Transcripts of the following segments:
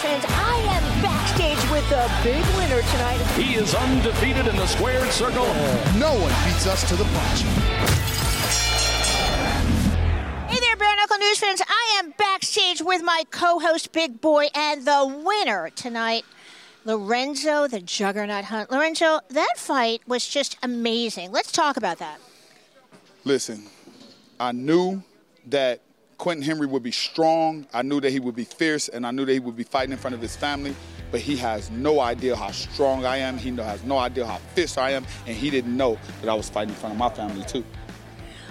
fans. I am backstage with the big winner tonight. He is undefeated in the squared circle. No one beats us to the punch. Hey there, Bare Knuckle News fans. I am backstage with my co-host Big Boy and the winner tonight. Lorenzo, the Juggernaut Hunt. Lorenzo, that fight was just amazing. Let's talk about that. Listen, I knew that Quentin Henry would be strong. I knew that he would be fierce, and I knew that he would be fighting in front of his family. But he has no idea how strong I am. He has no idea how fierce I am, and he didn't know that I was fighting in front of my family too.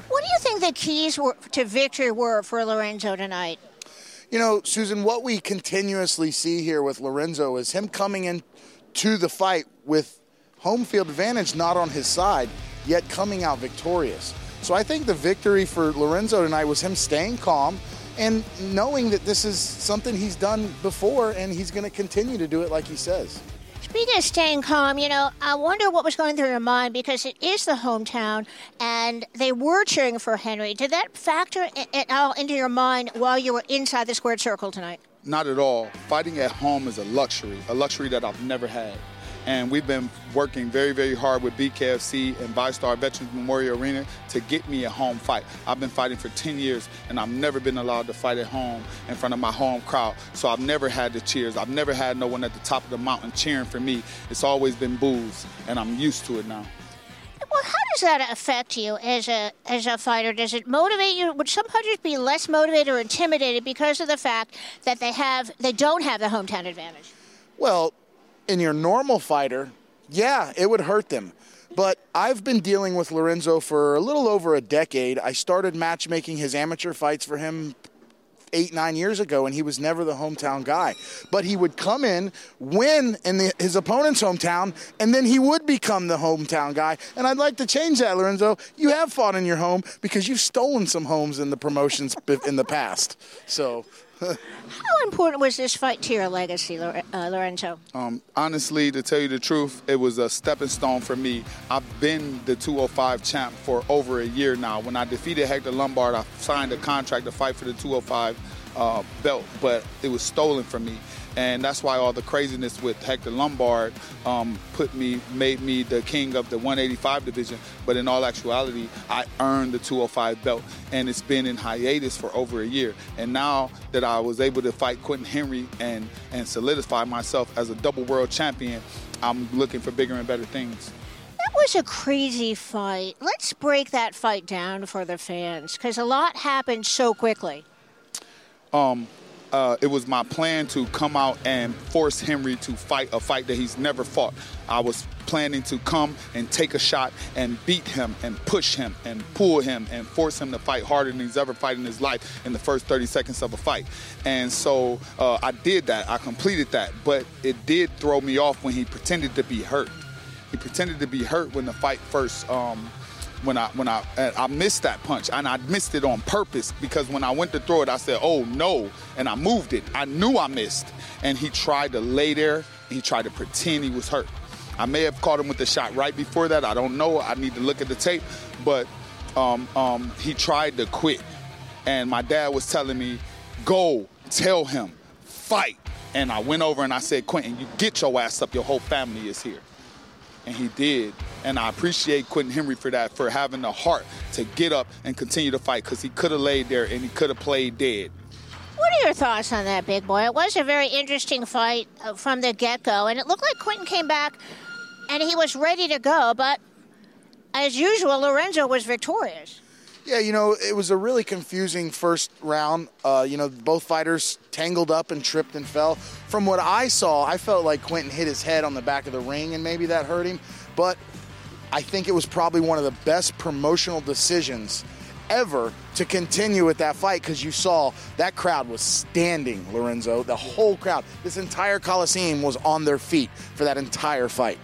What do you think the keys were, to victory were for Lorenzo tonight? You know, Susan, what we continuously see here with Lorenzo is him coming in to the fight with home field advantage not on his side, yet coming out victorious. So I think the victory for Lorenzo tonight was him staying calm and knowing that this is something he's done before and he's going to continue to do it like he says. Speaking of staying calm, you know, I wonder what was going through your mind because it is the hometown and they were cheering for Henry. Did that factor it all into your mind while you were inside the squared circle tonight? Not at all. Fighting at home is a luxury, a luxury that I've never had. And we've been working very, very hard with BKFC and VyStar Veterans Memorial Arena to get me a home fight. I've been fighting for 10 years and I've never been allowed to fight at home in front of my home crowd. So I've never had the cheers. I've never had no one at the top of the mountain cheering for me. It's always been boos and I'm used to it now. Well, how does that affect you as a as a fighter? Does it motivate you? Would some fighters be less motivated or intimidated because of the fact that they have they don't have the hometown advantage? Well, in your normal fighter, yeah, it would hurt them. But I've been dealing with Lorenzo for a little over a decade. I started matchmaking his amateur fights for him eight, nine years ago, and he was never the hometown guy. But he would come in, win in the, his opponent's hometown, and then he would become the hometown guy. And I'd like to change that, Lorenzo. You have fought in your home because you've stolen some homes in the promotions in the past. So How important was this fight to your legacy, uh, Lorenzo? Um, honestly, to tell you the truth, it was a stepping stone for me. I've been the 205 champ for over a year now. When I defeated Hector Lombard, I signed a contract to fight for the 205 uh, belt, but it was stolen from me and that's why all the craziness with Hector Lombard um, put me, made me the king of the 185 division. But in all actuality, I earned the 205 belt, and it's been in hiatus for over a year. And now that I was able to fight Quentin Henry and and solidify myself as a double world champion, I'm looking for bigger and better things. That was a crazy fight. Let's break that fight down for the fans because a lot happened so quickly. Um, uh, it was my plan to come out and force Henry to fight a fight that he's never fought. I was planning to come and take a shot and beat him and push him and pull him and force him to fight harder than he's ever fight in his life in the first 30 seconds of a fight. And so uh, I did that. I completed that. But it did throw me off when he pretended to be hurt. He pretended to be hurt when the fight first um, when I when I I missed that punch and I missed it on purpose because when I went to throw it, I said, "Oh no!" and I moved it. I knew I missed, and he tried to lay there. he tried to pretend he was hurt. I may have caught him with the shot right before that. I don't know. I need to look at the tape, but um, um, he tried to quit, and my dad was telling me, "Go, tell him, fight." And I went over and I said, "Quentin, you get your ass up. Your whole family is here." and he did. And I appreciate Quentin Henry for that, for having the heart to get up and continue to fight because he could have laid there and he could have played dead. What are your thoughts on that, big boy? It was a very interesting fight uh, from the get go, and it looked like Quentin came back and he was ready to go, but as usual, Lorenzo was victorious. Yeah, you know, it was a really confusing first round. Uh, you know, both fighters tangled up and tripped and fell. From what I saw, I felt like Quentin hit his head on the back of the ring and maybe that hurt him. But I think it was probably one of the best promotional decisions ever to continue with that fight because you saw that crowd was standing, Lorenzo. The whole crowd, this entire Coliseum was on their feet for that entire fight.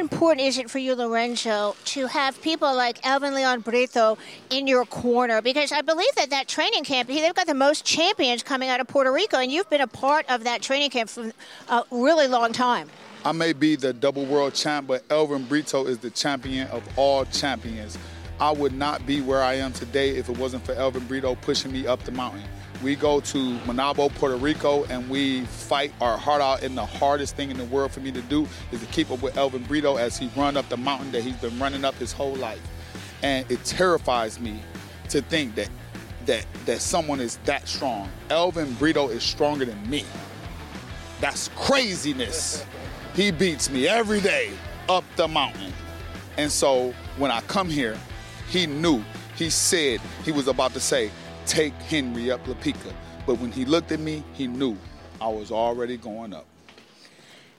Important is it for you, Lorenzo, to have people like Elvin Leon Brito in your corner? Because I believe that that training camp, they've got the most champions coming out of Puerto Rico, and you've been a part of that training camp for a really long time. I may be the double world champ, but Elvin Brito is the champion of all champions. I would not be where I am today if it wasn't for Elvin Brito pushing me up the mountain. We go to Maunabo, Puerto Rico, and we fight our heart out. And the hardest thing in the world for me to do is to keep up with Elvin Brito as he run up the mountain that he's been running up his whole life. And it terrifies me to think that that that someone is that strong. Elvin Brito is stronger than me. That's craziness. He beats me every day up the mountain. And so when I come here, he knew. He said he was about to say, take Henry up La Pica. But when he looked at me, he knew I was already going up.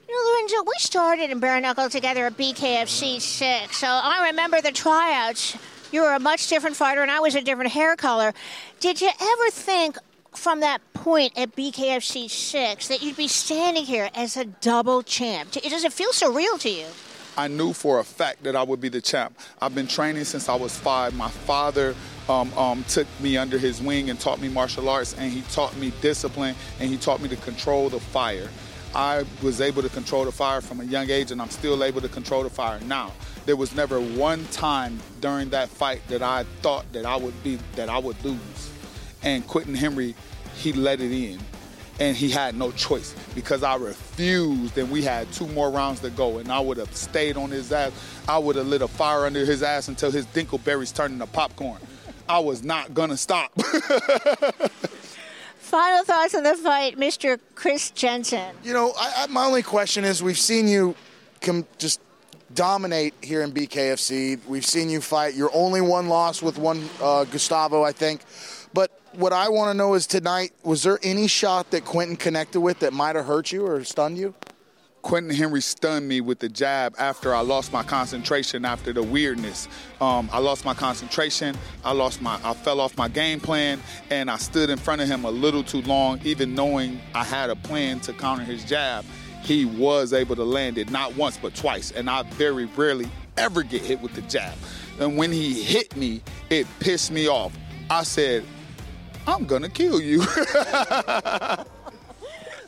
You know, Lorenzo, we started in bare knuckle together at BKFC 6, so I remember the tryouts. You were a much different fighter, and I was a different hair color. Did you ever think from that point at BKFC 6 that you'd be standing here as a double champ? Does it feel surreal to you? I knew for a fact that I would be the champ. I've been training since I was five. My father um, um, took me under his wing and taught me martial arts, and he taught me discipline, and he taught me to control the fire. I was able to control the fire from a young age, and I'm still able to control the fire now. There was never one time during that fight that I thought that I would be that I would lose, and Quentin Henry, he let it in and he had no choice because I refused and we had two more rounds to go and I would have stayed on his ass. I would have lit a fire under his ass until his dinkleberries turned into popcorn. I was not gonna stop. Final thoughts on the fight, Mr. Chris Jensen. You know, I, I, my only question is we've seen you come just dominate here in BKFC. We've seen you fight. Your only one loss with one uh, Gustavo, I think. What I want to know is tonight, was there any shot that Quentin connected with that might have hurt you or stunned you? Quentin Henry stunned me with the jab after I lost my concentration after the weirdness. Um, I lost my concentration. I lost my. I fell off my game plan, and I stood in front of him a little too long, even knowing I had a plan to counter his jab. He was able to land it not once but twice, and I very rarely ever get hit with the jab. And when he hit me, it pissed me off. I said, I'm gonna kill you.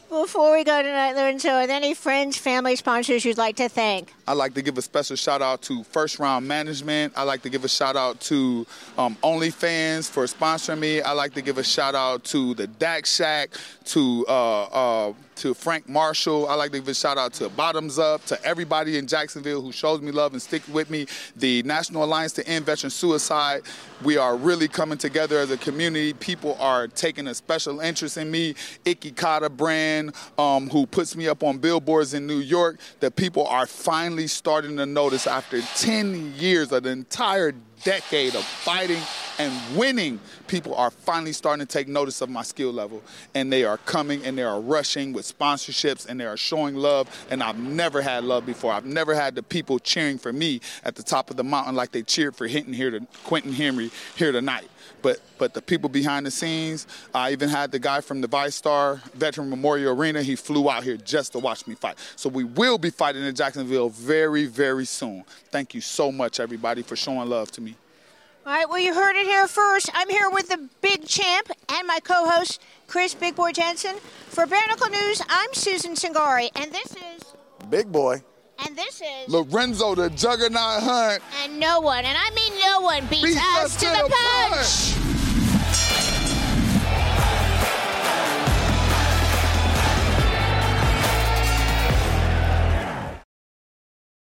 Before we go tonight, Lorenzo, are there any friends, family, sponsors you'd like to thank? I'd like to give a special shout out to First Round Management. I'd like to give a shout out to um, OnlyFans for sponsoring me. I'd like to give a shout out to the Dak Shack, to uh, uh, to Frank Marshall. I'd like to give a shout out to Bottoms Up, to everybody in Jacksonville who shows me love and stick with me. The National Alliance to End Veteran Suicide. We are really coming together as a community. People are taking a special interest in me. Ikikata brand, um, who puts me up on billboards in New York, that people are finally starting to notice after 10 years of the entire decade of fighting and winning, people are finally starting to take notice of my skill level. And they are coming and they are rushing with sponsorships and they are showing love. And I've never had love before. I've never had the people cheering for me at the top of the mountain like they cheered for Hinton here to Quentin Henry here tonight. But but the people behind the scenes, I even had the guy from the VyStar Veteran Memorial Arena. He flew out here just to watch me fight. So we will be fighting in Jacksonville very, very soon. Thank you so much, everybody, for showing love to me. All right, well, you heard it here first. I'm here with the big champ and my co host, Chris Big Boy Jensen. For Bare Knuckle News, I'm Susan Cingari, and this is. Big Boy. And this is. Lorenzo the Juggernaut Hunt. And no one, and I mean no one, beats, beats us, us, to, the, the punch. punch.